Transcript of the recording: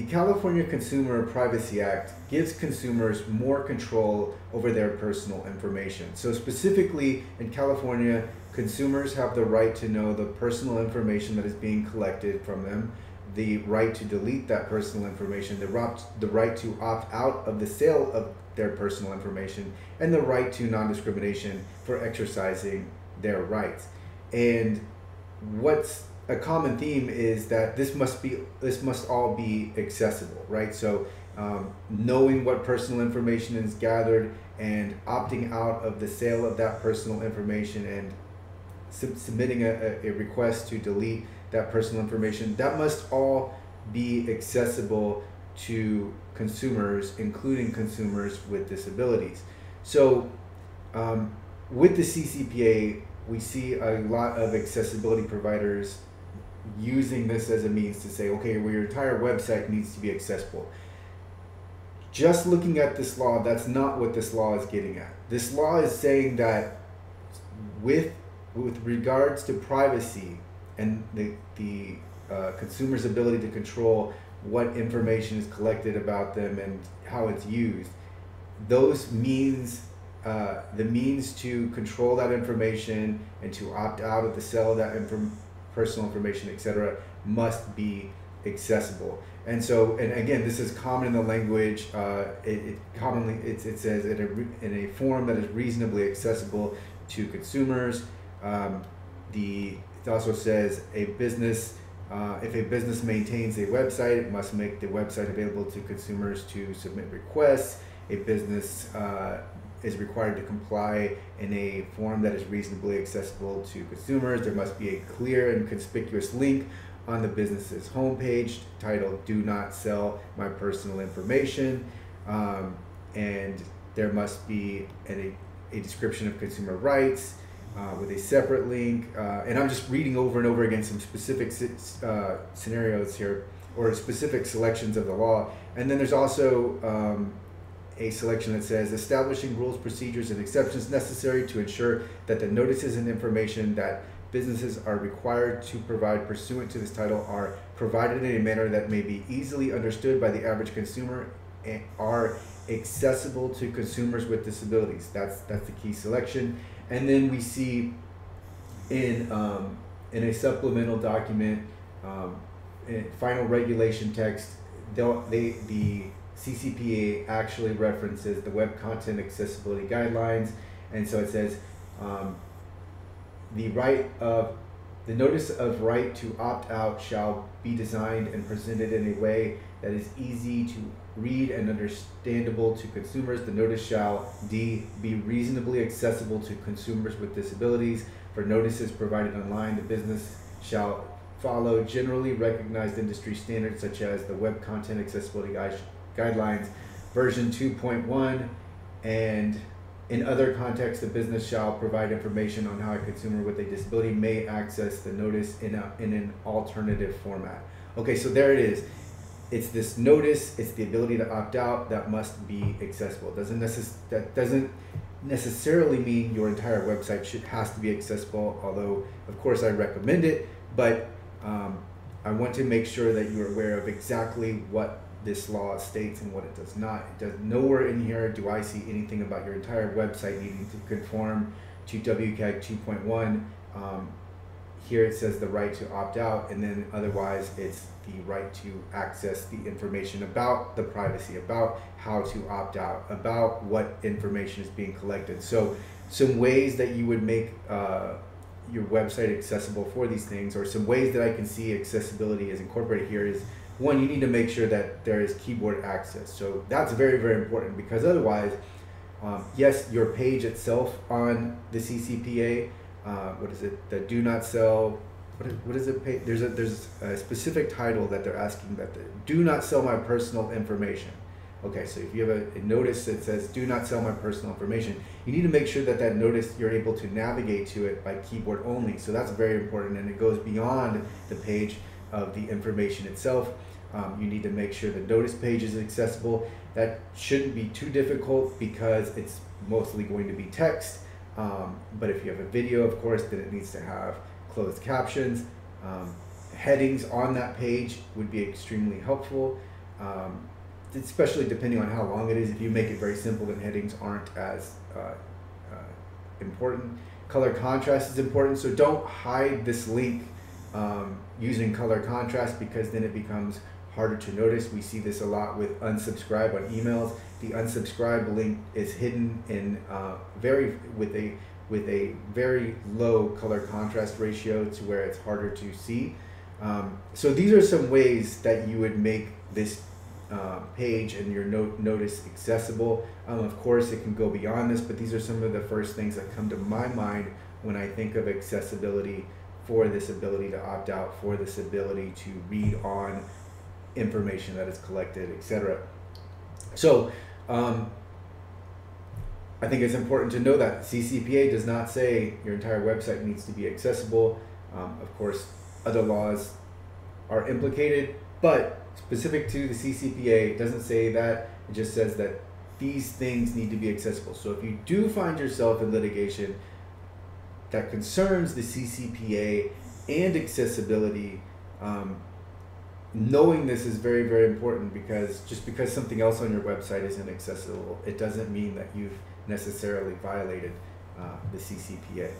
the California Consumer Privacy Act gives consumers more control over their personal information. So, specifically in California, consumers have the right to know the personal information that is being collected from them, the right to delete that personal information, the right, to opt out of the sale of their personal information, and the right to non discrimination for exercising their rights. And what's a common theme is that this must be this must all be accessible, right? So um, knowing what personal information is gathered and opting out of the sale of that personal information and sub- submitting a, a request to delete that personal information that must all be accessible to consumers, including consumers with disabilities. So, um, with the CCPA, we see a lot of accessibility providers using this as a means to say, okay, well, your entire website needs to be accessible. Just looking at this law, that's not what this law is getting at. This law is saying that with with regards to privacy and the the uh, consumer's ability to control what information is collected about them and how it's used, those means uh, the means to control that information and to opt out of the sale of that information personal information, etc., must be accessible. And so, and again, this is common in the language. Uh, it, it, commonly it, it says in a, in a form that is reasonably accessible to consumers. Um, the it also says a business. Uh, if a business maintains a website, it must make the website available to consumers to submit requests. A business uh, is required to comply in a form that is reasonably accessible to consumers. There must be a clear and conspicuous link on the business's homepage titled Do Not Sell My Personal Information. Um, and there must be a, a description of consumer rights uh, with a separate link. Uh, and I'm just reading over and over again some specific uh, scenarios here or specific selections of the law. And then there's also um, a selection that says establishing rules, procedures, and exceptions necessary to ensure that the notices and information that businesses are required to provide pursuant to this title are provided in a manner that may be easily understood by the average consumer and are accessible to consumers with disabilities. That's that's the key selection. And then we see in um, in a supplemental document, um, final regulation text, they the CCPA actually references the Web Content Accessibility Guidelines, and so it says um, the right of the notice of right to opt out shall be designed and presented in a way that is easy to read and understandable to consumers. The notice shall D be reasonably accessible to consumers with disabilities. For notices provided online, the business shall follow generally recognized industry standards such as the Web Content Accessibility Guidelines guidelines version 2.1 and in other contexts, the business shall provide information on how a consumer with a disability may access the notice in, a, in an alternative format. Okay, so there it is. It's this notice, it's the ability to opt out that must be accessible. Doesn't necess- that doesn't necessarily mean your entire website should has to be accessible, although of course I recommend it, but um, I want to make sure that you're aware of exactly what this law states and what it does not. It does nowhere in here do I see anything about your entire website needing to conform to WCAG 2.1. Um, here it says the right to opt out, and then otherwise it's the right to access the information about the privacy, about how to opt out, about what information is being collected. So, some ways that you would make uh, your website accessible for these things, or some ways that I can see accessibility is incorporated here is one, you need to make sure that there is keyboard access. So that's very, very important because otherwise, um, yes, your page itself on the CCPA, uh, what is it? The do not sell. What is, what is it? There's a there's a specific title that they're asking that the, do not sell my personal information. Okay, so if you have a, a, notice that says do not sell my personal information, you need to make sure that that notice you're able to navigate to it by keyboard only. So that's very important and it goes beyond the page of the information itself. Um, you need to make sure the notice page is accessible. That shouldn't be too difficult because it's mostly going to be text. Um, but if you have a video, of course, then it needs to have closed captions. Um, headings on that page would be extremely helpful. um, especially depending on how long it is. If you make it very simple, then headings aren't as uh, uh, important. Color contrast is important, so don't hide this link um, using color contrast because then it becomes harder to notice. We see this a lot with unsubscribe on emails. The unsubscribe link is hidden in uh, very with a with a very low color contrast ratio to where it's harder to see. Um, so these are some ways that you would make this uh, page and your notice accessible. Um, of course, it can go beyond this, but these are some of the first things that come to my mind when I think of accessibility for this ability to opt out, for this ability to read on information that is collected, etc. So, um, I think it's important to know that CCPA does not say your entire website needs to be accessible. Um, of course, other laws are implicated, but specific to the CCPA, it doesn't say that. It just says that these things need to be accessible. So if you do find yourself in litigation that concerns the CCPA and accessibility, um, knowing this is very, very important because just because something else on your website isn't accessible, it doesn't mean that you've necessarily violated uh, the CCPA.